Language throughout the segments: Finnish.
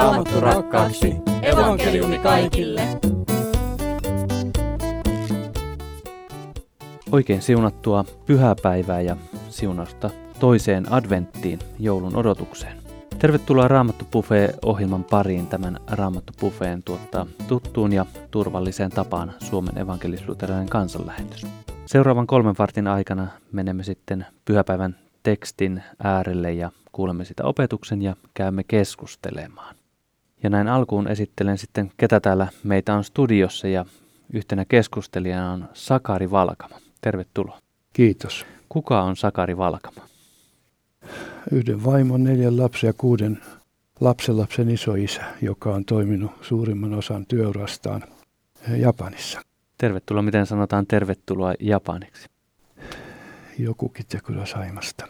Raamattu rakkaaksi. Evankeliumi kaikille. Oikein siunattua pyhäpäivää ja siunausta toiseen adventtiin joulun odotukseen. Tervetuloa Raamattu Buffet-ohjelman pariin. Tämän Raamattu Buffeen tuottaa tuttuun ja turvalliseen tapaan Suomen evankelisluterilainen kansanlähetys. Seuraavan kolmen vartin aikana menemme sitten pyhäpäivän tekstin äärelle ja kuulemme sitä opetuksen ja käymme keskustelemaan. Ja näin alkuun esittelen sitten, ketä täällä meitä on studiossa ja yhtenä keskustelijana on Sakari Valkama. Tervetuloa. Kiitos. Kuka on Sakari Valkama? Yhden vaimon, neljän lapsen ja kuuden lapsenlapsen isoisä, joka on toiminut suurimman osan työurastaan Japanissa. Tervetuloa. Miten sanotaan tervetuloa japaniksi? Joku kyllä Saimasta.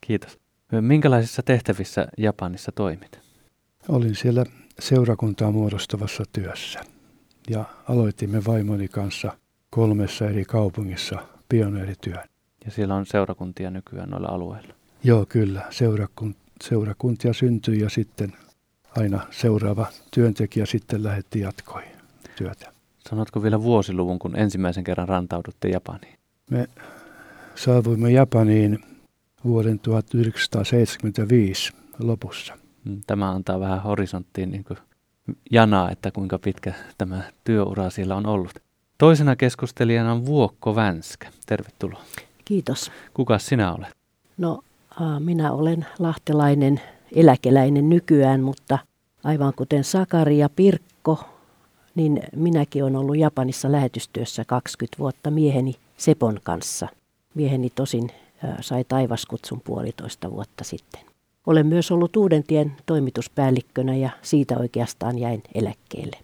Kiitos. Minkälaisissa tehtävissä Japanissa toimit? Olin siellä seurakuntaa muodostavassa työssä ja aloitimme vaimoni kanssa kolmessa eri kaupungissa pioneerityön. Ja siellä on seurakuntia nykyään noilla alueilla? Joo, kyllä. Seurakun, seurakuntia syntyi ja sitten aina seuraava työntekijä sitten lähetti jatkoi työtä. Sanotko vielä vuosiluvun, kun ensimmäisen kerran rantaudutte Japaniin? Me saavuimme Japaniin vuoden 1975 lopussa. Tämä antaa vähän horisonttiin niin kuin janaa, että kuinka pitkä tämä työura siellä on ollut. Toisena keskustelijana on Vuokko Vänskä. Tervetuloa. Kiitos. Kuka sinä olet? No, minä olen lahtelainen eläkeläinen nykyään, mutta aivan kuten Sakari ja Pirkko, niin minäkin olen ollut Japanissa lähetystyössä 20 vuotta mieheni Sepon kanssa. Mieheni tosin sai taivaskutsun puolitoista vuotta sitten. Olen myös ollut Uudentien toimituspäällikkönä ja siitä oikeastaan jäin eläkkeelle.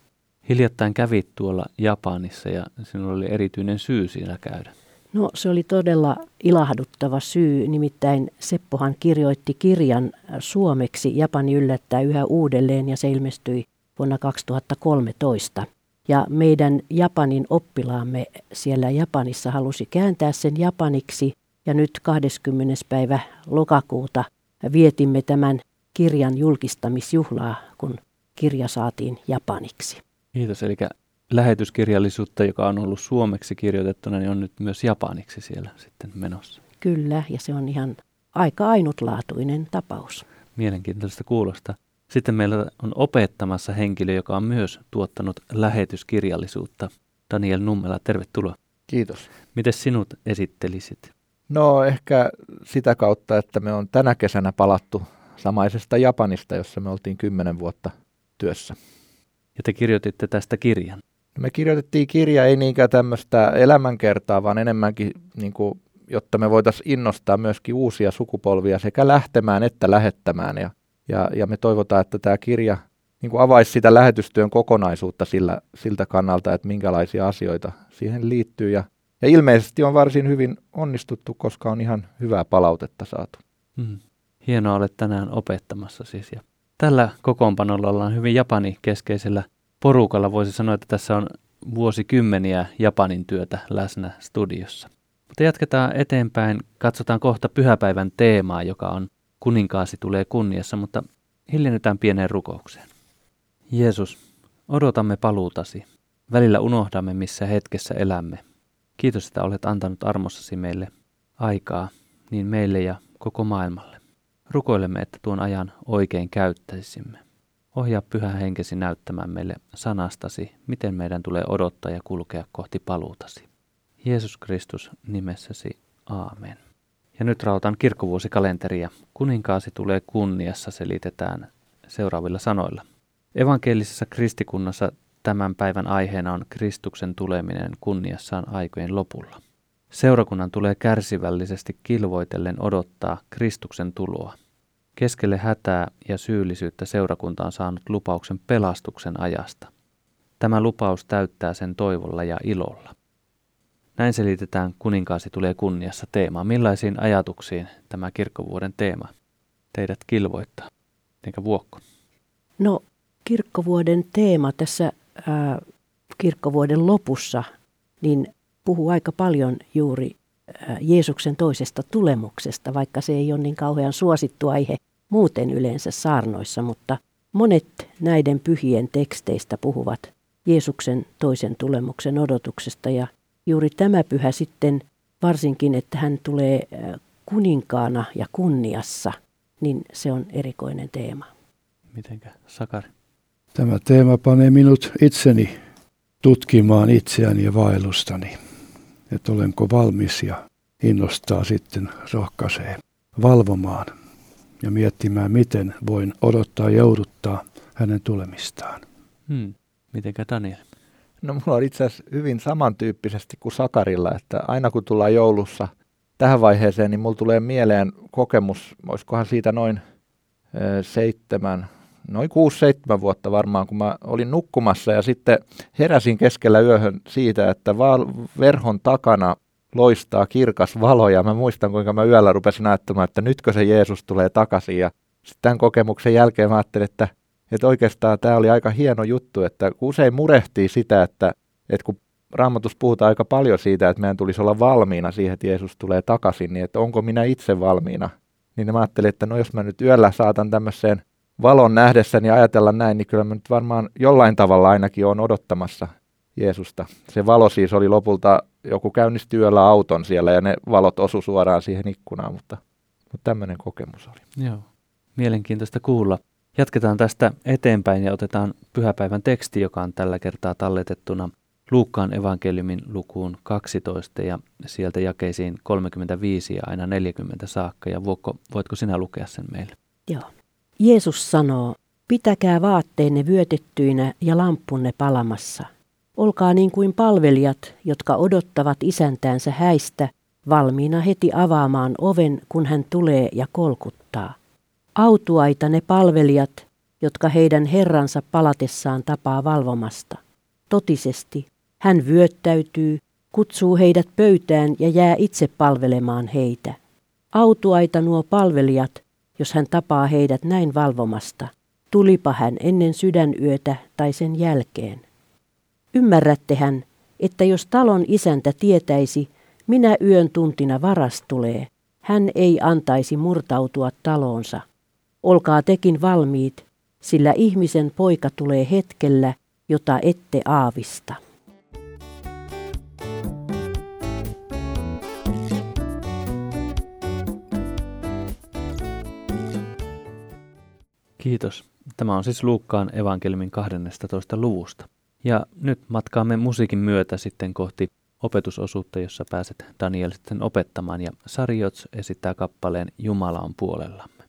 Hiljattain kävit tuolla Japanissa ja sinulla oli erityinen syy siinä käydä. No se oli todella ilahduttava syy, nimittäin Seppohan kirjoitti kirjan suomeksi Japani yllättää yhä uudelleen ja se ilmestyi vuonna 2013. Ja meidän Japanin oppilaamme siellä Japanissa halusi kääntää sen japaniksi ja nyt 20. päivä lokakuuta vietimme tämän kirjan julkistamisjuhlaa, kun kirja saatiin japaniksi. Kiitos. Eli lähetyskirjallisuutta, joka on ollut suomeksi kirjoitettuna, niin on nyt myös japaniksi siellä sitten menossa. Kyllä, ja se on ihan aika ainutlaatuinen tapaus. Mielenkiintoista kuulosta. Sitten meillä on opettamassa henkilö, joka on myös tuottanut lähetyskirjallisuutta. Daniel Nummela, tervetuloa. Kiitos. Miten sinut esittelisit? No ehkä sitä kautta, että me on tänä kesänä palattu samaisesta Japanista, jossa me oltiin kymmenen vuotta työssä. Ja te kirjoititte tästä kirjan? Me kirjoitettiin kirja ei niinkään tämmöistä elämänkertaa, vaan enemmänkin, niin kuin, jotta me voitaisiin innostaa myöskin uusia sukupolvia sekä lähtemään että lähettämään. Ja, ja, ja me toivotaan, että tämä kirja niin kuin avaisi sitä lähetystyön kokonaisuutta sillä, siltä kannalta, että minkälaisia asioita siihen liittyy. Ja, ja ilmeisesti on varsin hyvin onnistuttu, koska on ihan hyvää palautetta saatu. Mm. Hienoa olet tänään opettamassa siis. Ja tällä kokoonpanolla ollaan hyvin Japani-keskeisellä porukalla. Voisi sanoa, että tässä on vuosikymmeniä Japanin työtä läsnä studiossa. Mutta jatketaan eteenpäin. Katsotaan kohta pyhäpäivän teemaa, joka on kuninkaasi tulee kunniassa, mutta hiljennytään pieneen rukoukseen. Jeesus, odotamme paluutasi. Välillä unohdamme, missä hetkessä elämme. Kiitos, että olet antanut armossasi meille aikaa, niin meille ja koko maailmalle. Rukoilemme, että tuon ajan oikein käyttäisimme. Ohjaa pyhä henkesi näyttämään meille sanastasi, miten meidän tulee odottaa ja kulkea kohti paluutasi. Jeesus Kristus nimessäsi, aamen. Ja nyt rautan kirkkovuosikalenteria. Kuninkaasi tulee kunniassa selitetään seuraavilla sanoilla. Evankelisessa kristikunnassa tämän päivän aiheena on Kristuksen tuleminen kunniassaan aikojen lopulla. Seurakunnan tulee kärsivällisesti kilvoitellen odottaa Kristuksen tuloa. Keskelle hätää ja syyllisyyttä seurakunta on saanut lupauksen pelastuksen ajasta. Tämä lupaus täyttää sen toivolla ja ilolla. Näin selitetään kuninkaasi tulee kunniassa teema. Millaisiin ajatuksiin tämä kirkkovuoden teema teidät kilvoittaa? Enkä vuokko? No kirkkovuoden teema tässä ää, kirkkovuoden lopussa niin puhuu aika paljon juuri Jeesuksen toisesta tulemuksesta, vaikka se ei ole niin kauhean suosittu aihe muuten yleensä saarnoissa, mutta Monet näiden pyhien teksteistä puhuvat Jeesuksen toisen tulemuksen odotuksesta ja juuri tämä pyhä sitten varsinkin, että hän tulee kuninkaana ja kunniassa, niin se on erikoinen teema. Mitenkä, Sakari? Tämä teema panee minut itseni tutkimaan itseäni ja vaellustani, että olenko valmis ja innostaa sitten rohkaisee valvomaan ja miettimään, miten voin odottaa ja jouduttaa hänen tulemistaan. Hmm. Mitenkä Daniel? No mulla on itse asiassa hyvin samantyyppisesti kuin Sakarilla, että aina kun tullaan joulussa tähän vaiheeseen, niin mulla tulee mieleen kokemus, olisikohan siitä noin seitsemän, noin 6-7 vuotta varmaan, kun mä olin nukkumassa ja sitten heräsin keskellä yöhön siitä, että val- verhon takana loistaa kirkas valo ja mä muistan, kuinka mä yöllä rupesin ajattelemaan, että nytkö se Jeesus tulee takaisin ja sitten tämän kokemuksen jälkeen mä ajattelin, että, että oikeastaan tämä oli aika hieno juttu, että usein murehtii sitä, että, että kun Raamatus puhutaan aika paljon siitä, että meidän tulisi olla valmiina siihen, että Jeesus tulee takaisin, niin että onko minä itse valmiina. Niin mä ajattelin, että no jos mä nyt yöllä saatan tämmöiseen valon nähdessäni ajatella näin, niin kyllä mä nyt varmaan jollain tavalla ainakin on odottamassa Jeesusta. Se valo siis oli lopulta, joku käynnisti yöllä auton siellä ja ne valot osu suoraan siihen ikkunaan, mutta, mutta tämmöinen kokemus oli. Joo, mielenkiintoista kuulla. Jatketaan tästä eteenpäin ja otetaan pyhäpäivän teksti, joka on tällä kertaa talletettuna Luukkaan evankeliumin lukuun 12 ja sieltä jakeisiin 35 ja aina 40 saakka. Ja voitko, voitko sinä lukea sen meille? Joo. Jeesus sanoo, pitäkää vaatteenne vyötettyinä ja lampunne palamassa. Olkaa niin kuin palvelijat, jotka odottavat isäntäänsä häistä, valmiina heti avaamaan oven, kun hän tulee ja kolkuttaa. Autuaita ne palvelijat, jotka heidän herransa palatessaan tapaa valvomasta. Totisesti, hän vyöttäytyy, kutsuu heidät pöytään ja jää itse palvelemaan heitä. Autuaita nuo palvelijat, jos hän tapaa heidät näin valvomasta, tulipa hän ennen sydänyötä tai sen jälkeen. Ymmärrättehän, että jos talon isäntä tietäisi, minä yön tuntina varas tulee, hän ei antaisi murtautua taloonsa. Olkaa tekin valmiit, sillä ihmisen poika tulee hetkellä, jota ette aavista. Kiitos. Tämä on siis Luukkaan evankeliumin 12. luvusta. Ja nyt matkaamme musiikin myötä sitten kohti opetusosuutta, jossa pääset Daniel sitten opettamaan. Ja Sarjots esittää kappaleen Jumala on puolellamme.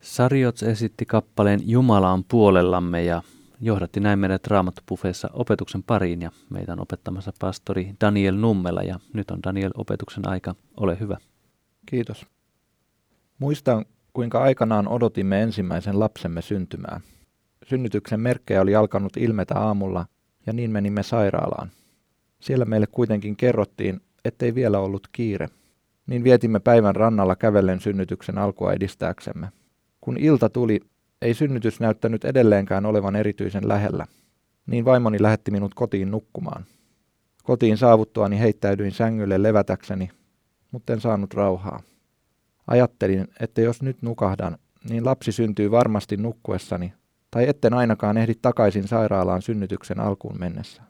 Sarjots esitti kappaleen Jumala on puolellamme ja johdatti näin meidät Raamattopufeessa opetuksen pariin ja meitä on opettamassa pastori Daniel Nummela ja nyt on Daniel opetuksen aika. Ole hyvä. Kiitos. Muistan, kuinka aikanaan odotimme ensimmäisen lapsemme syntymää. Synnytyksen merkkejä oli alkanut ilmetä aamulla, ja niin menimme sairaalaan. Siellä meille kuitenkin kerrottiin, ettei vielä ollut kiire. Niin vietimme päivän rannalla kävellen synnytyksen alkua edistääksemme. Kun ilta tuli, ei synnytys näyttänyt edelleenkään olevan erityisen lähellä. Niin vaimoni lähetti minut kotiin nukkumaan. Kotiin saavuttuani heittäydyin sängylle levätäkseni, mutta en saanut rauhaa. Ajattelin, että jos nyt nukahdan, niin lapsi syntyy varmasti nukkuessani, tai etten ainakaan ehdi takaisin sairaalaan synnytyksen alkuun mennessä.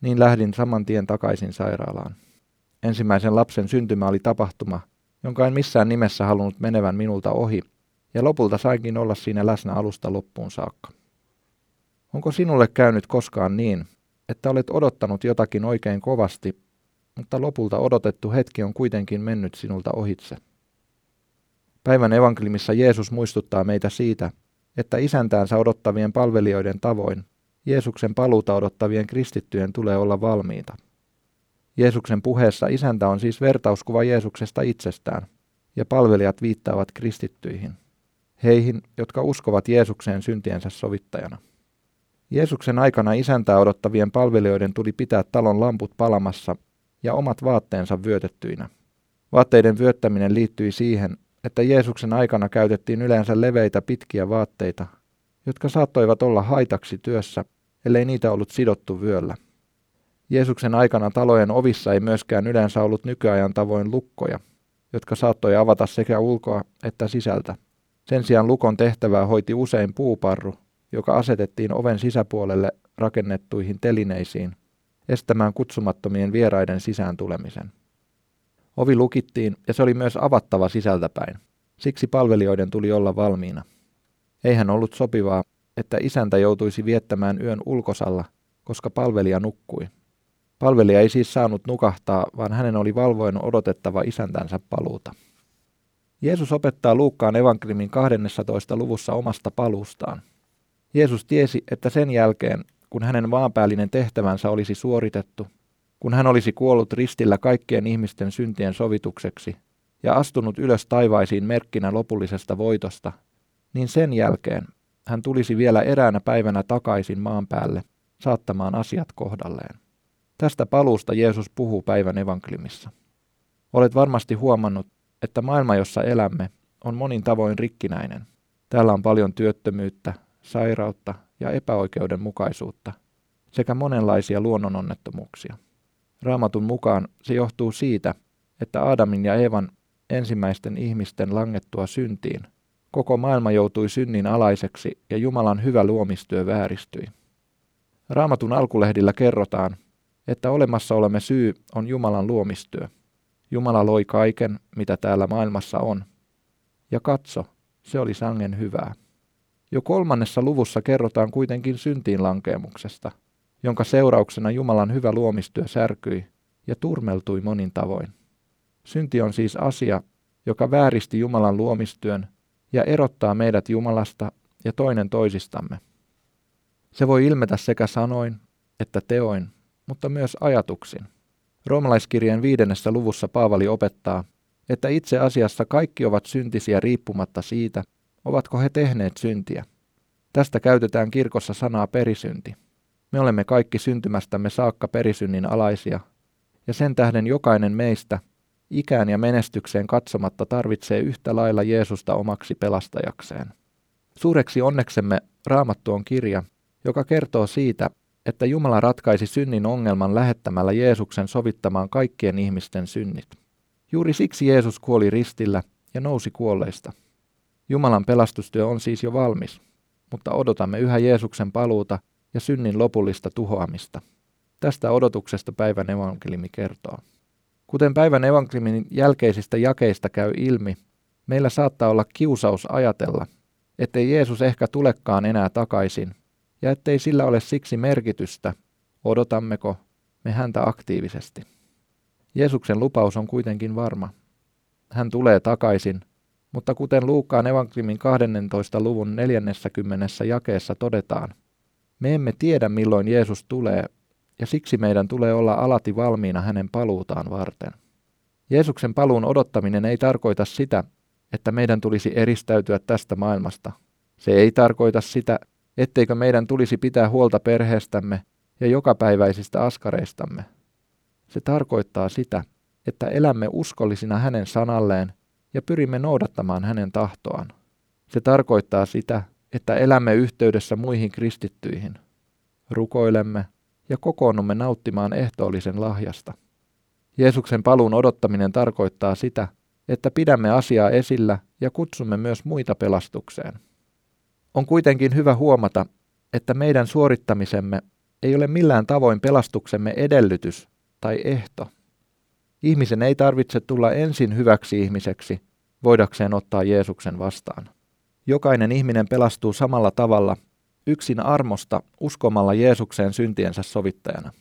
Niin lähdin saman tien takaisin sairaalaan. Ensimmäisen lapsen syntymä oli tapahtuma, jonka en missään nimessä halunnut menevän minulta ohi, ja lopulta sainkin olla siinä läsnä alusta loppuun saakka. Onko sinulle käynyt koskaan niin, että olet odottanut jotakin oikein kovasti, mutta lopulta odotettu hetki on kuitenkin mennyt sinulta ohitse? Päivän evankeliumissa Jeesus muistuttaa meitä siitä, että isäntäänsä odottavien palvelijoiden tavoin Jeesuksen paluuta odottavien kristittyjen tulee olla valmiita. Jeesuksen puheessa isäntä on siis vertauskuva Jeesuksesta itsestään, ja palvelijat viittaavat kristittyihin, heihin, jotka uskovat Jeesukseen syntiensä sovittajana. Jeesuksen aikana isäntää odottavien palvelijoiden tuli pitää talon lamput palamassa ja omat vaatteensa vyötettyinä. Vaatteiden vyöttäminen liittyi siihen, että Jeesuksen aikana käytettiin yleensä leveitä pitkiä vaatteita, jotka saattoivat olla haitaksi työssä, ellei niitä ollut sidottu vyöllä. Jeesuksen aikana talojen ovissa ei myöskään yleensä ollut nykyajan tavoin lukkoja, jotka saattoi avata sekä ulkoa että sisältä. Sen sijaan lukon tehtävää hoiti usein puuparru, joka asetettiin oven sisäpuolelle rakennettuihin telineisiin, estämään kutsumattomien vieraiden sisään tulemisen. Ovi lukittiin ja se oli myös avattava sisältäpäin. Siksi palvelijoiden tuli olla valmiina. Eihän ollut sopivaa, että isäntä joutuisi viettämään yön ulkosalla, koska palvelija nukkui. Palvelija ei siis saanut nukahtaa, vaan hänen oli valvoen odotettava isäntänsä paluuta. Jeesus opettaa Luukkaan evankeliumin 12. luvussa omasta paluustaan. Jeesus tiesi, että sen jälkeen, kun hänen maanpäällinen tehtävänsä olisi suoritettu, kun hän olisi kuollut ristillä kaikkien ihmisten syntien sovitukseksi ja astunut ylös taivaisiin merkkinä lopullisesta voitosta, niin sen jälkeen hän tulisi vielä eräänä päivänä takaisin maan päälle saattamaan asiat kohdalleen. Tästä paluusta Jeesus puhuu päivän evankeliumissa. Olet varmasti huomannut, että maailma, jossa elämme, on monin tavoin rikkinäinen. Täällä on paljon työttömyyttä, sairautta ja epäoikeudenmukaisuutta sekä monenlaisia luonnononnettomuuksia. Raamatun mukaan se johtuu siitä, että Aadamin ja Eevan ensimmäisten ihmisten langettua syntiin, koko maailma joutui synnin alaiseksi ja Jumalan hyvä luomistyö vääristyi. Raamatun alkulehdillä kerrotaan, että olemassa olemme syy on Jumalan luomistyö. Jumala loi kaiken, mitä täällä maailmassa on. Ja katso, se oli sangen hyvää. Jo kolmannessa luvussa kerrotaan kuitenkin syntiin lankeemuksesta, jonka seurauksena Jumalan hyvä luomistyö särkyi ja turmeltui monin tavoin. Synti on siis asia, joka vääristi Jumalan luomistyön ja erottaa meidät Jumalasta ja toinen toisistamme. Se voi ilmetä sekä sanoin että teoin, mutta myös ajatuksin. Roomalaiskirjeen viidennessä luvussa Paavali opettaa, että itse asiassa kaikki ovat syntisiä riippumatta siitä, ovatko he tehneet syntiä. Tästä käytetään kirkossa sanaa perisynti. Me olemme kaikki syntymästämme saakka perisynnin alaisia, ja sen tähden jokainen meistä, ikään ja menestykseen katsomatta, tarvitsee yhtä lailla Jeesusta omaksi pelastajakseen. Suureksi onneksemme Raamattu on kirja, joka kertoo siitä, että Jumala ratkaisi synnin ongelman lähettämällä Jeesuksen sovittamaan kaikkien ihmisten synnit. Juuri siksi Jeesus kuoli ristillä ja nousi kuolleista. Jumalan pelastustyö on siis jo valmis, mutta odotamme yhä Jeesuksen paluuta ja synnin lopullista tuhoamista. Tästä odotuksesta päivän evankelimi kertoo. Kuten päivän evankelimin jälkeisistä jakeista käy ilmi, meillä saattaa olla kiusaus ajatella, ettei Jeesus ehkä tulekaan enää takaisin ja ettei sillä ole siksi merkitystä, odotammeko me häntä aktiivisesti. Jeesuksen lupaus on kuitenkin varma. Hän tulee takaisin, mutta kuten Luukkaan evankeliumin 12. luvun 40. jakeessa todetaan, me emme tiedä milloin Jeesus tulee, ja siksi meidän tulee olla alati valmiina hänen paluutaan varten. Jeesuksen paluun odottaminen ei tarkoita sitä, että meidän tulisi eristäytyä tästä maailmasta. Se ei tarkoita sitä, etteikö meidän tulisi pitää huolta perheestämme ja jokapäiväisistä askareistamme. Se tarkoittaa sitä, että elämme uskollisina hänen sanalleen ja pyrimme noudattamaan hänen tahtoaan. Se tarkoittaa sitä, että elämme yhteydessä muihin kristittyihin. Rukoilemme ja kokoonnumme nauttimaan ehtoollisen lahjasta. Jeesuksen paluun odottaminen tarkoittaa sitä, että pidämme asiaa esillä ja kutsumme myös muita pelastukseen. On kuitenkin hyvä huomata, että meidän suorittamisemme ei ole millään tavoin pelastuksemme edellytys tai ehto. Ihmisen ei tarvitse tulla ensin hyväksi ihmiseksi, voidakseen ottaa Jeesuksen vastaan. Jokainen ihminen pelastuu samalla tavalla, yksin armosta uskomalla Jeesukseen syntiensä sovittajana.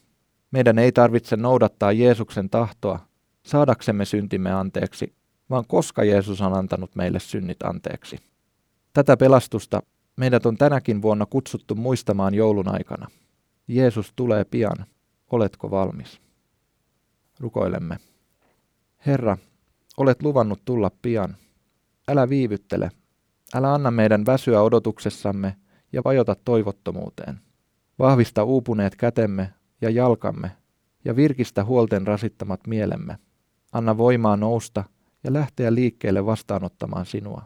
Meidän ei tarvitse noudattaa Jeesuksen tahtoa saadaksemme syntimme anteeksi, vaan koska Jeesus on antanut meille synnit anteeksi. Tätä pelastusta Meidät on tänäkin vuonna kutsuttu muistamaan joulun aikana. Jeesus tulee pian. Oletko valmis? Rukoilemme. Herra, olet luvannut tulla pian. Älä viivyttele. Älä anna meidän väsyä odotuksessamme ja vajota toivottomuuteen. Vahvista uupuneet kätemme ja jalkamme ja virkistä huolten rasittamat mielemme. Anna voimaa nousta ja lähteä liikkeelle vastaanottamaan sinua.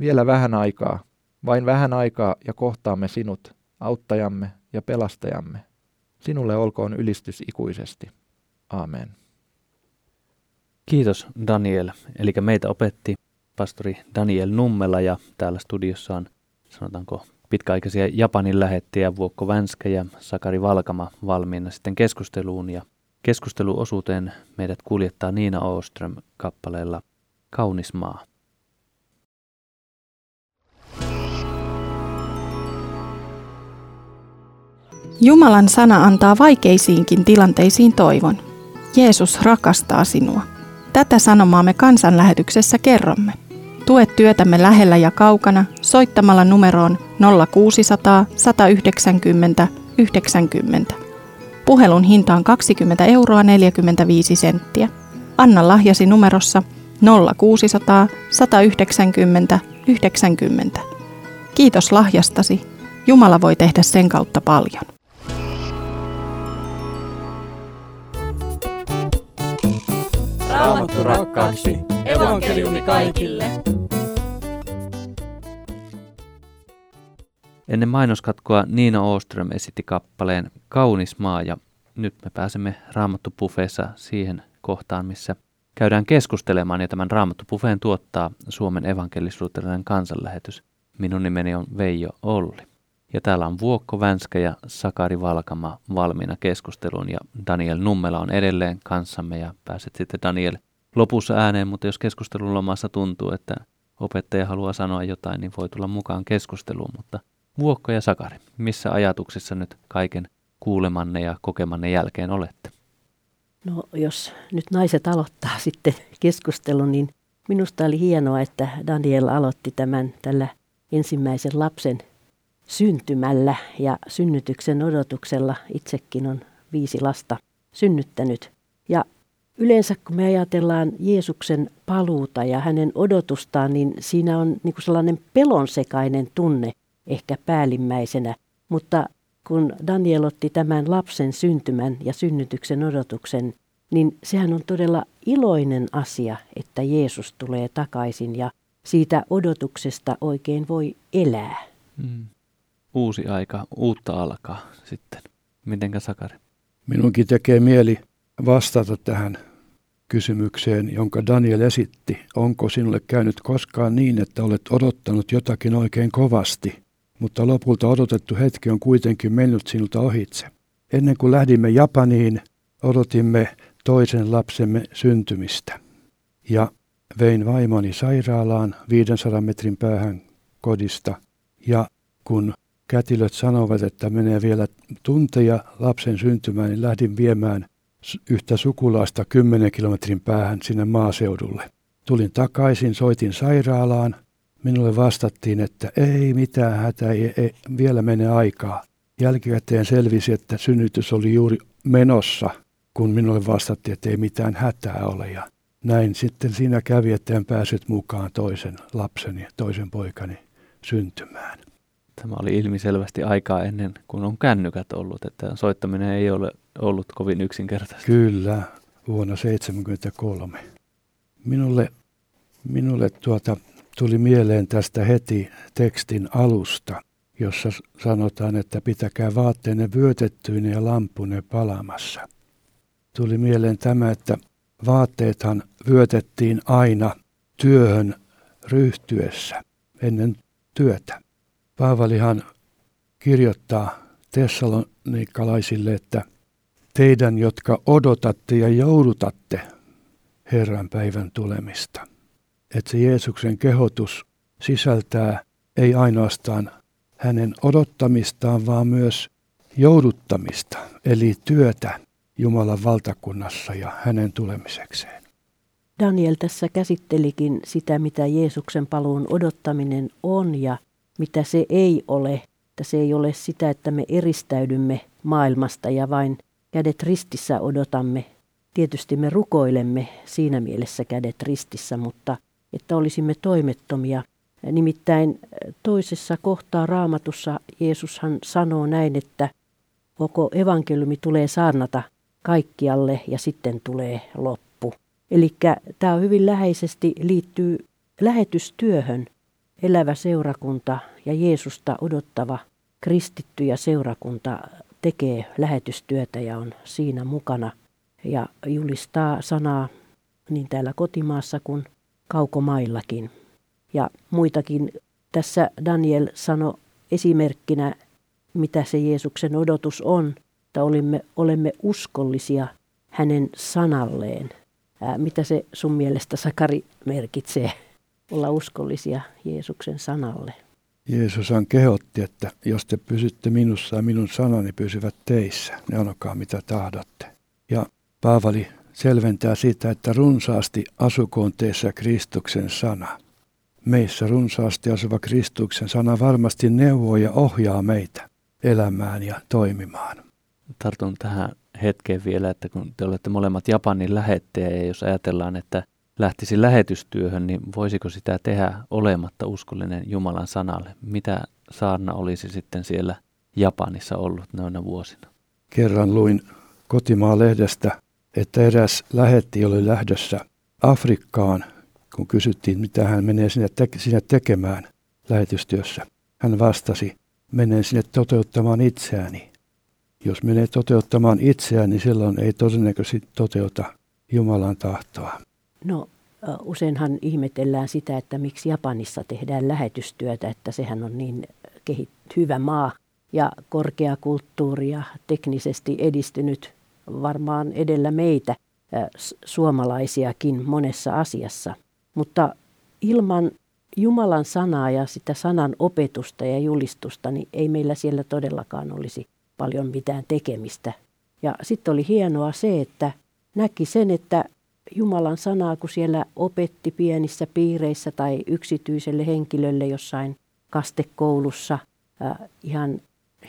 Vielä vähän aikaa vain vähän aikaa ja kohtaamme sinut, auttajamme ja pelastajamme. Sinulle olkoon ylistys ikuisesti. Amen. Kiitos Daniel. Eli meitä opetti pastori Daniel Nummela ja täällä studiossa on sanotaanko pitkäaikaisia Japanin lähettiä Vuokko Vänskä ja Sakari Valkama valmiina sitten keskusteluun ja keskusteluosuuteen meidät kuljettaa Niina Oström kappaleella Kaunis maa. Jumalan sana antaa vaikeisiinkin tilanteisiin toivon. Jeesus rakastaa sinua. Tätä sanomaa me kansanlähetyksessä kerromme. Tue työtämme lähellä ja kaukana soittamalla numeroon 0600 190 90. Puhelun hinta on 20 euroa 45 senttiä. Anna lahjasi numerossa 0600 190 90. Kiitos lahjastasi. Jumala voi tehdä sen kautta paljon. Raamattu rakkaaksi. Evankeliumi kaikille. Ennen mainoskatkoa Niina Oström esitti kappaleen Kaunis maa ja nyt me pääsemme Raamattu-pufeessa siihen kohtaan, missä käydään keskustelemaan ja tämän Raamattu-pufeen tuottaa Suomen evankelisuutelainen kansanlähetys. Minun nimeni on Veijo Olli. Ja täällä on Vuokko Vänskä ja Sakari Valkama valmiina keskusteluun ja Daniel Nummela on edelleen kanssamme ja pääset sitten Daniel lopussa ääneen, mutta jos keskustelun lomassa tuntuu, että opettaja haluaa sanoa jotain, niin voi tulla mukaan keskusteluun, mutta Vuokko ja Sakari, missä ajatuksissa nyt kaiken kuulemanne ja kokemanne jälkeen olette? No jos nyt naiset aloittaa sitten keskustelun, niin minusta oli hienoa, että Daniel aloitti tämän tällä ensimmäisen lapsen syntymällä ja synnytyksen odotuksella. Itsekin on viisi lasta synnyttänyt. Ja yleensä kun me ajatellaan Jeesuksen paluuta ja hänen odotustaan, niin siinä on niin sellainen pelonsekainen tunne ehkä päällimmäisenä. Mutta kun Daniel otti tämän lapsen syntymän ja synnytyksen odotuksen, niin sehän on todella iloinen asia, että Jeesus tulee takaisin ja siitä odotuksesta oikein voi elää. Mm uusi aika, uutta alkaa sitten. Mitenkä Sakari? Minunkin tekee mieli vastata tähän kysymykseen, jonka Daniel esitti. Onko sinulle käynyt koskaan niin, että olet odottanut jotakin oikein kovasti, mutta lopulta odotettu hetki on kuitenkin mennyt sinulta ohitse? Ennen kuin lähdimme Japaniin, odotimme toisen lapsemme syntymistä. Ja vein vaimoni sairaalaan 500 metrin päähän kodista. Ja kun kätilöt sanovat, että menee vielä tunteja lapsen syntymään, niin lähdin viemään yhtä sukulaista 10 kilometrin päähän sinne maaseudulle. Tulin takaisin, soitin sairaalaan. Minulle vastattiin, että ei mitään hätää, ei, ei, vielä mene aikaa. Jälkikäteen selvisi, että synnytys oli juuri menossa, kun minulle vastattiin, että ei mitään hätää ole. Ja näin sitten siinä kävi, että en päässyt mukaan toisen lapseni, toisen poikani syntymään. Tämä oli ilmiselvästi aikaa ennen kuin on kännykät ollut, että soittaminen ei ole ollut kovin yksinkertaista. Kyllä, vuonna 1973. Minulle, minulle tuota, tuli mieleen tästä heti tekstin alusta, jossa sanotaan, että pitäkää vaatteenne vyötettyinä ja lampune palamassa. Tuli mieleen tämä, että vaatteethan vyötettiin aina työhön ryhtyessä ennen työtä. Paavalihan kirjoittaa tessalonikkalaisille, että teidän, jotka odotatte ja joudutatte Herran päivän tulemista. Että se Jeesuksen kehotus sisältää ei ainoastaan hänen odottamistaan, vaan myös jouduttamista, eli työtä Jumalan valtakunnassa ja hänen tulemisekseen. Daniel tässä käsittelikin sitä, mitä Jeesuksen paluun odottaminen on ja mitä se ei ole. Että se ei ole sitä, että me eristäydymme maailmasta ja vain kädet ristissä odotamme. Tietysti me rukoilemme siinä mielessä kädet ristissä, mutta että olisimme toimettomia. Nimittäin toisessa kohtaa raamatussa Jeesushan sanoo näin, että koko evankeliumi tulee saarnata kaikkialle ja sitten tulee loppu. Eli tämä hyvin läheisesti liittyy lähetystyöhön, elävä seurakunta ja Jeesusta odottava kristitty ja seurakunta tekee lähetystyötä ja on siinä mukana ja julistaa sanaa niin täällä kotimaassa kuin kaukomaillakin. Ja muitakin tässä Daniel sanoi esimerkkinä, mitä se Jeesuksen odotus on, että olemme, olemme uskollisia hänen sanalleen. Ää, mitä se sun mielestä, Sakari, merkitsee olla uskollisia Jeesuksen sanalle? Jeesushan kehotti, että jos te pysytte minussa ja minun sanani pysyvät teissä, niin anokaa mitä tahdotte. Ja Paavali selventää sitä, että runsaasti asukoon teissä Kristuksen sana. Meissä runsaasti asuva Kristuksen sana varmasti neuvoo ja ohjaa meitä elämään ja toimimaan. Tartun tähän hetkeen vielä, että kun te olette molemmat Japanin lähettejä ja jos ajatellaan, että lähtisi lähetystyöhön, niin voisiko sitä tehdä olematta uskollinen Jumalan sanalle? Mitä saarna olisi sitten siellä Japanissa ollut noina vuosina? Kerran luin kotimaa-lehdestä, että eräs lähetti oli lähdössä Afrikkaan, kun kysyttiin, mitä hän menee sinne, te- sinne tekemään lähetystyössä. Hän vastasi, menen sinne toteuttamaan itseäni. Jos menee toteuttamaan itseään, niin silloin ei todennäköisesti toteuta Jumalan tahtoa. No useinhan ihmetellään sitä, että miksi Japanissa tehdään lähetystyötä, että sehän on niin kehit- hyvä maa ja korkea kulttuuri ja teknisesti edistynyt varmaan edellä meitä suomalaisiakin monessa asiassa. Mutta ilman Jumalan sanaa ja sitä sanan opetusta ja julistusta, niin ei meillä siellä todellakaan olisi paljon mitään tekemistä. Ja sitten oli hienoa se, että näki sen, että Jumalan sanaa, kun siellä opetti pienissä piireissä tai yksityiselle henkilölle jossain kastekoulussa äh, ihan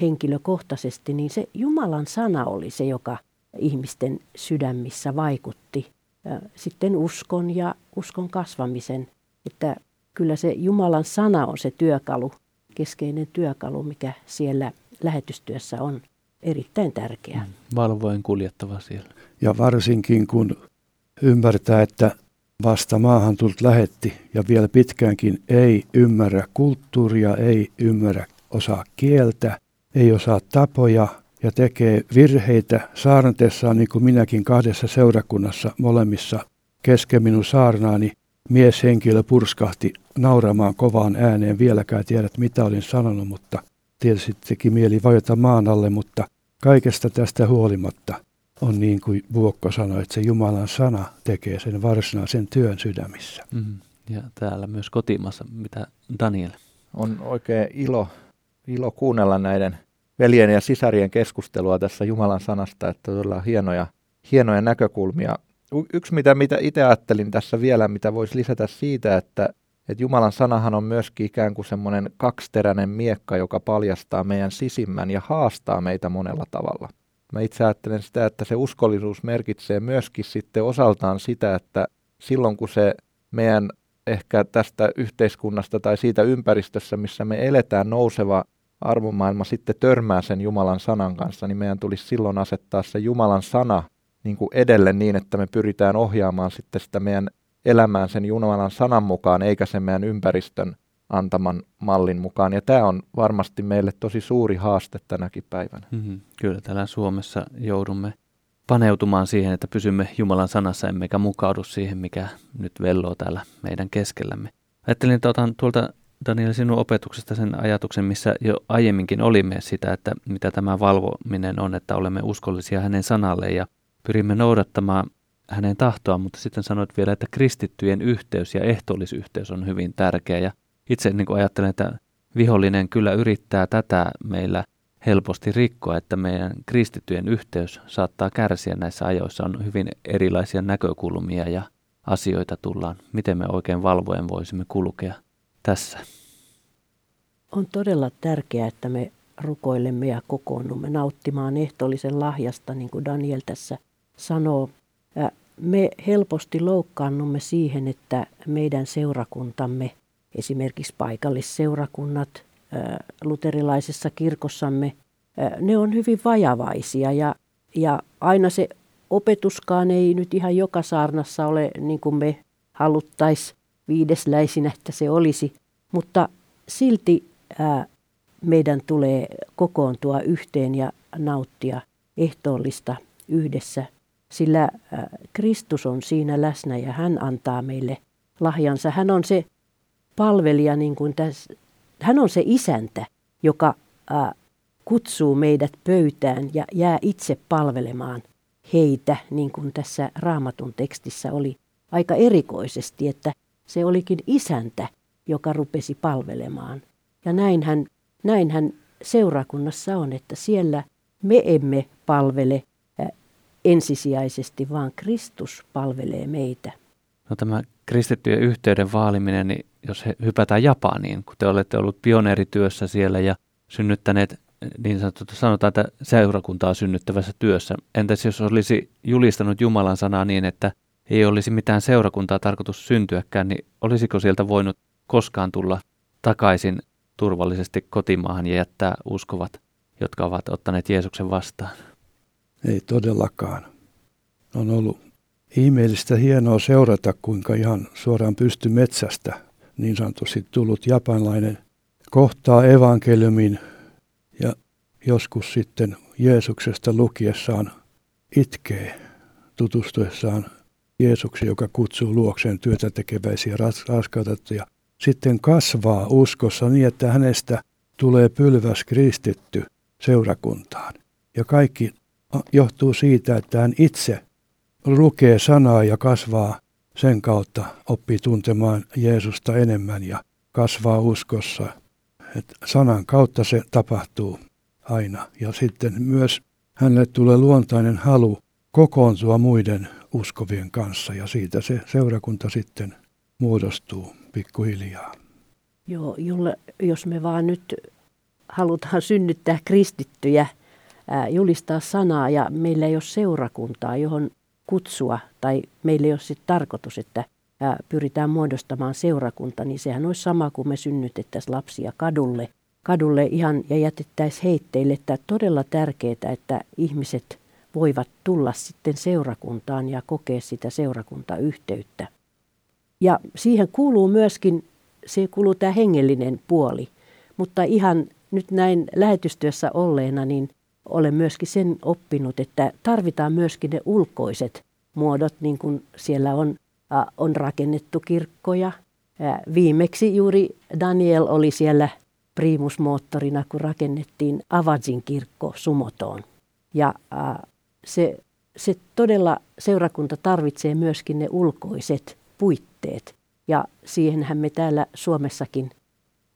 henkilökohtaisesti, niin se Jumalan sana oli se, joka ihmisten sydämissä vaikutti. Sitten uskon ja uskon kasvamisen, että kyllä se Jumalan sana on se työkalu, keskeinen työkalu, mikä siellä lähetystyössä on erittäin tärkeä. Mm, valvoen kuljettava siellä. Ja varsinkin kun ymmärtää, että vasta maahan tullut lähetti ja vielä pitkäänkin ei ymmärrä kulttuuria, ei ymmärrä osaa kieltä, ei osaa tapoja ja tekee virheitä saarnatessaan niin kuin minäkin kahdessa seurakunnassa molemmissa kesken minun saarnaani mieshenkilö purskahti nauramaan kovaan ääneen. Vieläkään tiedät, mitä olin sanonut, mutta tietysti teki mieli vajota maan alle, mutta kaikesta tästä huolimatta on niin kuin Vuokko sanoi, että se Jumalan sana tekee sen varsinaisen työn sydämissä. Mm. Ja täällä myös kotimassa, mitä Daniel? On oikein ilo, ilo kuunnella näiden veljen ja sisarien keskustelua tässä Jumalan sanasta, että todella hienoja, hienoja näkökulmia. Yksi, mitä, mitä itse ajattelin tässä vielä, mitä voisi lisätä siitä, että, että Jumalan sanahan on myöskin ikään kuin semmoinen kaksiteräinen miekka, joka paljastaa meidän sisimmän ja haastaa meitä monella tavalla. Mä itse ajattelen sitä, että se uskollisuus merkitsee myöskin sitten osaltaan sitä, että silloin kun se meidän ehkä tästä yhteiskunnasta tai siitä ympäristössä, missä me eletään nouseva arvomaailma sitten törmää sen Jumalan sanan kanssa, niin meidän tulisi silloin asettaa se Jumalan sana niin kuin edelle niin, että me pyritään ohjaamaan sitten sitä meidän elämään sen Jumalan sanan mukaan, eikä sen meidän ympäristön antaman mallin mukaan. Ja tämä on varmasti meille tosi suuri haaste tänäkin päivänä. Mm-hmm. Kyllä täällä Suomessa joudumme paneutumaan siihen, että pysymme Jumalan sanassa, emmekä mukaudu siihen, mikä nyt velloo täällä meidän keskellämme. Ajattelin, että otan tuolta Daniel sinun opetuksesta sen ajatuksen, missä jo aiemminkin olimme sitä, että mitä tämä valvominen on, että olemme uskollisia hänen sanalle ja pyrimme noudattamaan hänen tahtoa, mutta sitten sanoit vielä, että kristittyjen yhteys ja ehtoollisyhteys on hyvin tärkeä ja itse niin kuin ajattelen, että vihollinen kyllä yrittää tätä meillä helposti rikkoa, että meidän kristittyjen yhteys saattaa kärsiä näissä ajoissa. On hyvin erilaisia näkökulmia ja asioita tullaan. Miten me oikein valvoen voisimme kulkea tässä? On todella tärkeää, että me rukoilemme ja kokoonnumme nauttimaan ehtoollisen lahjasta, niin kuin Daniel tässä sanoo. Me helposti loukkaannumme siihen, että meidän seurakuntamme – esimerkiksi paikallisseurakunnat luterilaisessa kirkossamme, ne on hyvin vajavaisia ja, ja aina se opetuskaan ei nyt ihan joka saarnassa ole niin kuin me haluttaisiin viidesläisinä, että se olisi, mutta silti ää, meidän tulee kokoontua yhteen ja nauttia ehtoollista yhdessä, sillä ää, Kristus on siinä läsnä ja hän antaa meille lahjansa. Hän on se palvelija, niin kuin tässä, hän on se isäntä, joka ää, kutsuu meidät pöytään ja jää itse palvelemaan heitä, niin kuin tässä raamatun tekstissä oli aika erikoisesti, että se olikin isäntä, joka rupesi palvelemaan. Ja näinhän, näinhän seurakunnassa on, että siellä me emme palvele ensisijaisesti, vaan Kristus palvelee meitä. No tämä kristittyjen yhteyden vaaliminen, niin jos he hypätään Japaniin, kun te olette ollut pioneerityössä siellä ja synnyttäneet niin sanottu, sanotaan, että seurakuntaa synnyttävässä työssä. Entäs jos olisi julistanut Jumalan sanaa niin, että ei olisi mitään seurakuntaa tarkoitus syntyäkään, niin olisiko sieltä voinut koskaan tulla takaisin turvallisesti kotimaahan ja jättää uskovat, jotka ovat ottaneet Jeesuksen vastaan? Ei todellakaan. On ollut ihmeellistä hienoa seurata, kuinka ihan suoraan pysty metsästä niin sanotusti tullut japanlainen kohtaa evankeliumin ja joskus sitten Jeesuksesta lukiessaan itkee tutustuessaan Jeesuksen, joka kutsuu luokseen työtä tekeväisiä raskautettuja. Sitten kasvaa uskossa niin, että hänestä tulee pylväs kristitty seurakuntaan. Ja kaikki johtuu siitä, että hän itse lukee sanaa ja kasvaa sen kautta, oppii tuntemaan Jeesusta enemmän ja kasvaa uskossa. Et sanan kautta se tapahtuu aina. Ja sitten myös hänelle tulee luontainen halu kokoontua muiden uskovien kanssa ja siitä se seurakunta sitten muodostuu pikkuhiljaa. Joo, jolle, jos me vaan nyt halutaan synnyttää kristittyjä, julistaa sanaa ja meillä ei ole seurakuntaa, johon kutsua tai meillä ei ole sitten tarkoitus, että ää, pyritään muodostamaan seurakunta, niin sehän olisi sama kuin me synnytettäisiin lapsia kadulle, kadulle ihan ja jätettäisiin heitteille. Että todella tärkeää, että ihmiset voivat tulla sitten seurakuntaan ja kokea sitä seurakuntayhteyttä. Ja siihen kuuluu myöskin, se kuuluu tämä hengellinen puoli, mutta ihan nyt näin lähetystyössä olleena, niin olen myöskin sen oppinut, että tarvitaan myöskin ne ulkoiset muodot, niin kuin siellä on, on rakennettu kirkkoja. Viimeksi juuri Daniel oli siellä primusmoottorina, kun rakennettiin Avajin kirkko Sumotoon. Ja se, se todella seurakunta tarvitsee myöskin ne ulkoiset puitteet. Ja siihenhän me täällä Suomessakin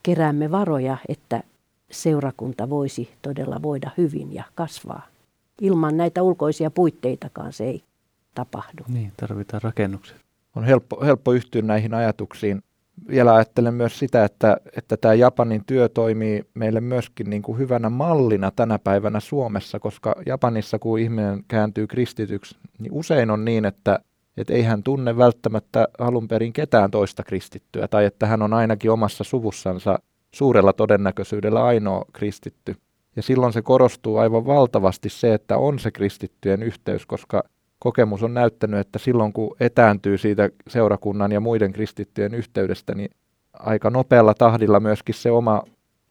keräämme varoja, että seurakunta voisi todella voida hyvin ja kasvaa. Ilman näitä ulkoisia puitteitakaan se ei tapahdu. Niin, tarvitaan rakennuksia. On helppo, helppo yhtyä näihin ajatuksiin. Vielä ajattelen myös sitä, että, että tämä Japanin työ toimii meille myöskin niin kuin hyvänä mallina tänä päivänä Suomessa, koska Japanissa kun ihminen kääntyy kristityksi, niin usein on niin, että, että ei hän tunne välttämättä alun perin ketään toista kristittyä, tai että hän on ainakin omassa suvussansa suurella todennäköisyydellä ainoa kristitty. Ja silloin se korostuu aivan valtavasti se, että on se kristittyjen yhteys, koska kokemus on näyttänyt, että silloin kun etääntyy siitä seurakunnan ja muiden kristittyjen yhteydestä, niin aika nopealla tahdilla myöskin se oma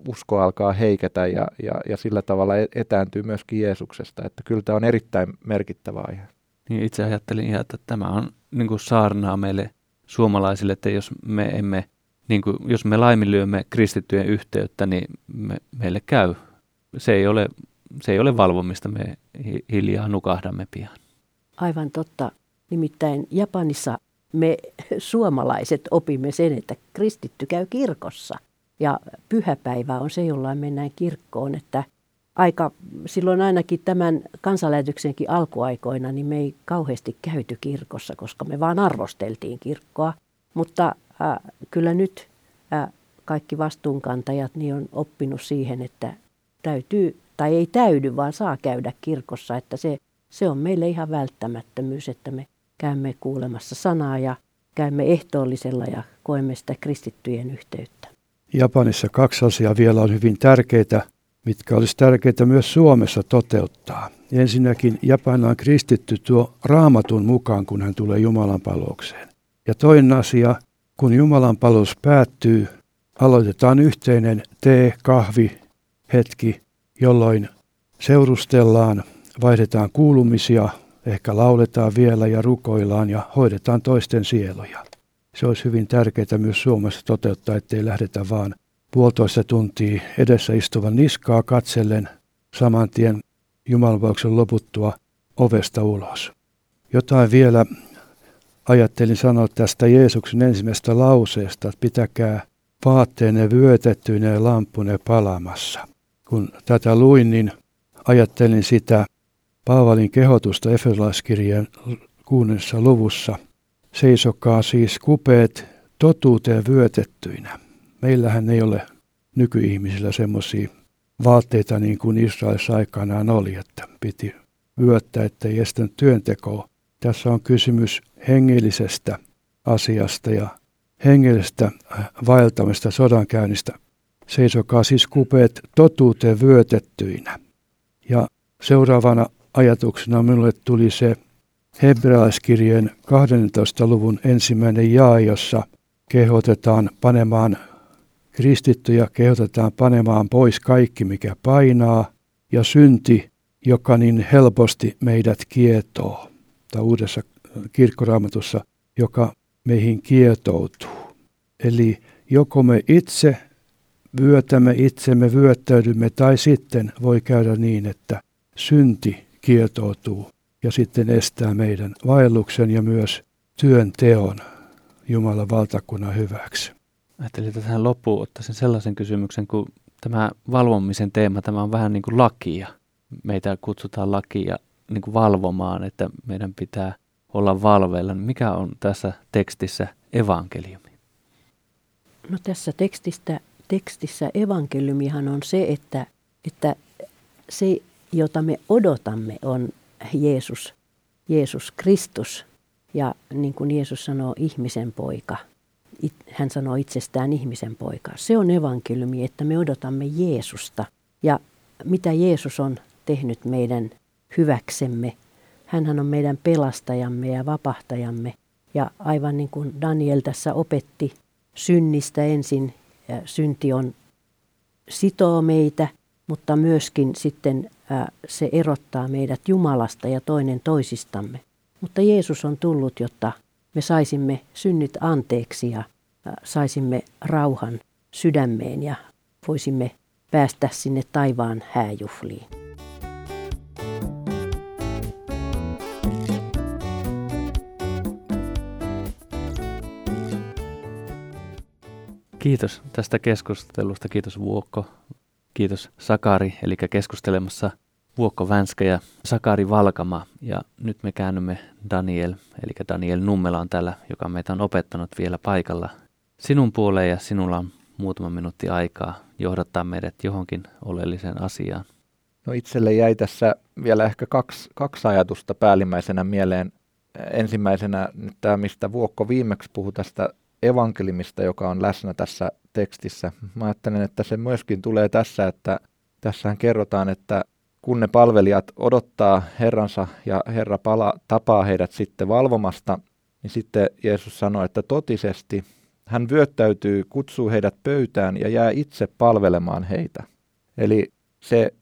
usko alkaa heiketä ja, ja, ja sillä tavalla e-, etääntyy myöskin Jeesuksesta. Että kyllä tämä on erittäin merkittävä aihe. Niin itse ajattelin ihan, että tämä on niin kuin saarnaa meille suomalaisille, että jos me emme niin kuin, jos me laiminlyömme kristittyjen yhteyttä, niin me, meille käy. Se ei, ole, se ei ole valvomista, me hiljaa nukahdamme pian. Aivan totta. Nimittäin Japanissa me suomalaiset opimme sen, että kristitty käy kirkossa. Ja pyhäpäivä on se, jollain mennään kirkkoon, että aika, silloin ainakin tämän kansanlähetyksenkin alkuaikoina, niin me ei kauheasti käyty kirkossa, koska me vaan arvosteltiin kirkkoa. Mutta äh, kyllä nyt äh, kaikki vastuunkantajat niin on oppinut siihen, että täytyy, tai ei täydy, vaan saa käydä kirkossa, että se, se on meille ihan välttämättömyys, että me käymme kuulemassa sanaa ja käymme ehtoollisella ja koemme sitä kristittyjen yhteyttä. Japanissa kaksi asiaa vielä on hyvin tärkeitä, mitkä olisi tärkeitä myös Suomessa toteuttaa. Ensinnäkin Japanilainen kristitty tuo raamatun mukaan, kun hän tulee Jumalan paloukseen. Ja toinen asia, kun Jumalan palvelus päättyy, aloitetaan yhteinen tee, kahvi, hetki, jolloin seurustellaan, vaihdetaan kuulumisia, ehkä lauletaan vielä ja rukoillaan ja hoidetaan toisten sieluja. se olisi hyvin tärkeää myös Suomessa toteuttaa, ettei lähdetä vaan puolitoista tuntia edessä istuvan niskaa katsellen saman tien Jumalanvauksen loputtua ovesta ulos. Jotain vielä ajattelin sanoa tästä Jeesuksen ensimmäisestä lauseesta, että pitäkää vaatteenne vyötettyinä ja lampune palamassa. Kun tätä luin, niin ajattelin sitä Paavalin kehotusta Efesolaiskirjan kuudessa luvussa. Seisokaa siis kupeet totuuteen vyötettyinä. Meillähän ei ole nykyihmisillä semmoisia vaatteita niin kuin Israelissa aikanaan oli, että piti vyöttää, ettei estänyt työntekoa. Tässä on kysymys hengellisestä asiasta ja hengellisestä vaeltamista sodankäynnistä. Seisokaa siis kupeet totuuteen vyötettyinä. Ja seuraavana ajatuksena minulle tuli se hebrealaiskirjeen 12. luvun ensimmäinen jaa, jossa kehotetaan panemaan kristittyjä kehotetaan panemaan pois kaikki, mikä painaa, ja synti, joka niin helposti meidät kietoo. Tai uudessa kirkkoraamatussa, joka meihin kietoutuu. Eli joko me itse vyötämme itsemme, vyöttäydymme, tai sitten voi käydä niin, että synti kietoutuu ja sitten estää meidän vaelluksen ja myös työn teon Jumalan valtakunnan hyväksi. Ajattelin, että tähän loppuun ottaisin sellaisen kysymyksen, kun tämä valvomisen teema, tämä on vähän niin kuin lakia. Meitä kutsutaan lakia niin kuin valvomaan, että meidän pitää olla valveilla. Mikä on tässä tekstissä evankeliumi? No tässä tekstistä, tekstissä evankeliumihan on se, että, että se, jota me odotamme, on Jeesus, Jeesus Kristus. Ja niin kuin Jeesus sanoo, ihmisen poika – hän sanoo itsestään ihmisen poika. Se on evankeliumi, että me odotamme Jeesusta ja mitä Jeesus on tehnyt meidän hyväksemme. Hänhän on meidän pelastajamme ja vapahtajamme. Ja aivan niin kuin Daniel tässä opetti synnistä ensin, synti on sitoo meitä, mutta myöskin sitten se erottaa meidät Jumalasta ja toinen toisistamme. Mutta Jeesus on tullut, jotta me saisimme synnit anteeksi ja saisimme rauhan sydämeen ja voisimme päästä sinne taivaan hääjuhliin. Kiitos tästä keskustelusta. Kiitos Vuokko. Kiitos Sakari, eli keskustelemassa Vuokko Vänskä ja Sakari Valkama. Ja nyt me käännymme Daniel, eli Daniel Nummela on täällä, joka meitä on opettanut vielä paikalla sinun puoleen ja sinulla on muutama minuutti aikaa johdattaa meidät johonkin oleelliseen asiaan. No itselle jäi tässä vielä ehkä kaksi, kaksi ajatusta päällimmäisenä mieleen. Ensimmäisenä nyt tämä, mistä Vuokko viimeksi puhui tästä evankelimista, joka on läsnä tässä tekstissä. Mä ajattelen, että se myöskin tulee tässä, että tässähän kerrotaan, että kun ne palvelijat odottaa Herransa ja Herra pala, tapaa heidät sitten valvomasta, niin sitten Jeesus sanoi, että totisesti hän vyöttäytyy, kutsuu heidät pöytään ja jää itse palvelemaan heitä. Eli se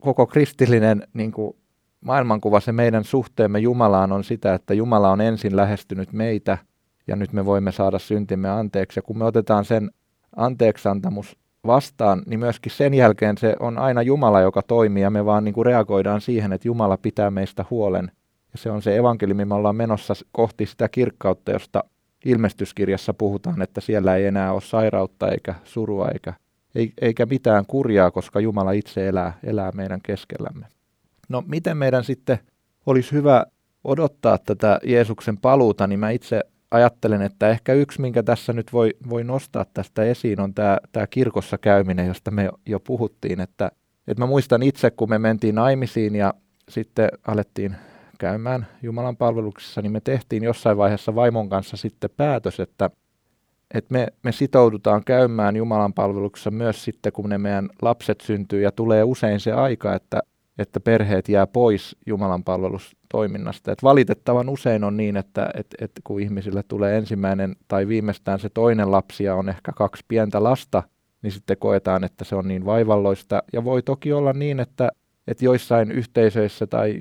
koko kristillinen niin kuin maailmankuva, se meidän suhteemme Jumalaan on sitä, että Jumala on ensin lähestynyt meitä ja nyt me voimme saada syntimme anteeksi. Ja kun me otetaan sen anteeksantamus vastaan, niin myöskin sen jälkeen se on aina Jumala, joka toimii ja me vaan niin kuin reagoidaan siihen, että Jumala pitää meistä huolen. Ja se on se evankeliumi, me ollaan menossa kohti sitä kirkkautta, josta ilmestyskirjassa puhutaan, että siellä ei enää ole sairautta eikä surua eikä, eikä mitään kurjaa, koska Jumala itse elää, elää meidän keskellämme. No miten meidän sitten olisi hyvä odottaa tätä Jeesuksen paluuta, niin mä itse ajattelen, että ehkä yksi, minkä tässä nyt voi, voi nostaa tästä esiin, on tämä, tämä kirkossa käyminen, josta me jo puhuttiin. Että, että mä muistan itse, kun me mentiin naimisiin ja sitten alettiin käymään Jumalan palveluksessa, niin me tehtiin jossain vaiheessa vaimon kanssa sitten päätös, että, että me, me sitoudutaan käymään Jumalan palveluksessa myös sitten, kun ne meidän lapset syntyy ja tulee usein se aika, että, että perheet jää pois Jumalan palvelustoiminnasta. Et valitettavan usein on niin, että et, et kun ihmisille tulee ensimmäinen tai viimeistään se toinen lapsi ja on ehkä kaksi pientä lasta, niin sitten koetaan, että se on niin vaivalloista. Ja voi toki olla niin, että, että joissain yhteisöissä tai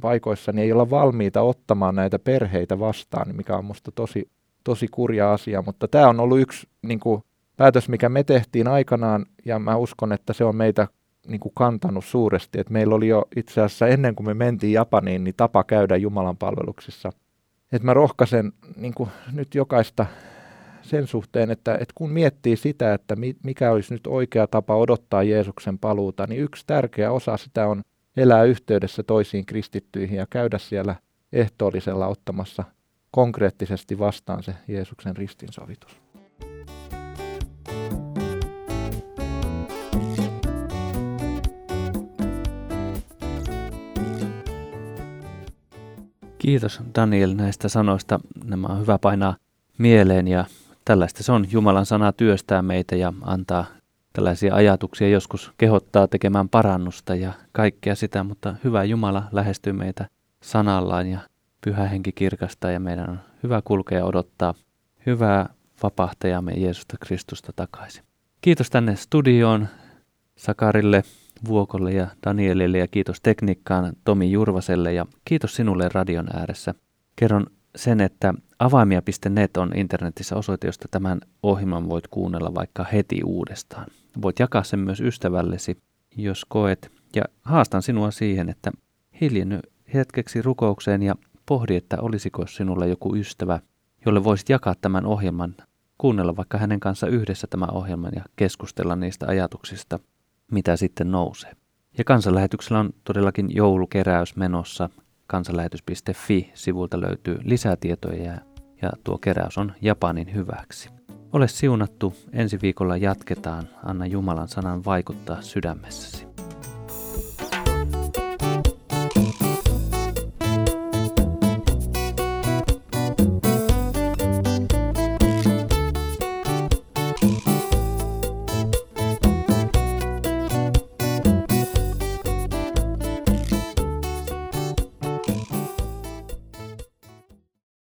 paikoissa niin ei olla valmiita ottamaan näitä perheitä vastaan, mikä on minusta tosi tosi kurja asia, mutta tämä on ollut yksi niin kuin, päätös, mikä me tehtiin aikanaan, ja mä uskon, että se on meitä niin kuin kantanut suuresti. Et meillä oli jo itse asiassa ennen kuin me mentiin Japaniin, niin tapa käydä Jumalan palveluksissa. Et mä rohkaisen niin kuin nyt jokaista sen suhteen, että, että kun miettii sitä, että mikä olisi nyt oikea tapa odottaa Jeesuksen paluuta, niin yksi tärkeä osa sitä on elää yhteydessä toisiin kristittyihin ja käydä siellä ehtoollisella ottamassa konkreettisesti vastaan se Jeesuksen ristinsovitus. Kiitos Daniel näistä sanoista. Nämä on hyvä painaa mieleen ja tällaista se on. Jumalan sana työstää meitä ja antaa tällaisia ajatuksia, joskus kehottaa tekemään parannusta ja kaikkea sitä, mutta hyvä Jumala lähestyy meitä sanallaan ja pyhä henki kirkastaa ja meidän on hyvä kulkea odottaa hyvää vapahtajamme Jeesusta Kristusta takaisin. Kiitos tänne studioon Sakarille, Vuokolle ja Danielille ja kiitos tekniikkaan Tomi Jurvaselle ja kiitos sinulle radion ääressä. Kerron sen, että avaimia.net on internetissä osoite, josta tämän ohjelman voit kuunnella vaikka heti uudestaan. Voit jakaa sen myös ystävällesi, jos koet, ja haastan sinua siihen, että hiljenny hetkeksi rukoukseen ja pohdi, että olisiko sinulla joku ystävä, jolle voisit jakaa tämän ohjelman, kuunnella vaikka hänen kanssa yhdessä tämän ohjelman ja keskustella niistä ajatuksista, mitä sitten nousee. Ja kansanlähetyksellä on todellakin joulukeräys menossa. Kansanlähetys.fi-sivulta löytyy lisätietoja ja, tuo keräys on Japanin hyväksi. Ole siunattu, ensi viikolla jatketaan. Anna Jumalan sanan vaikuttaa sydämessäsi.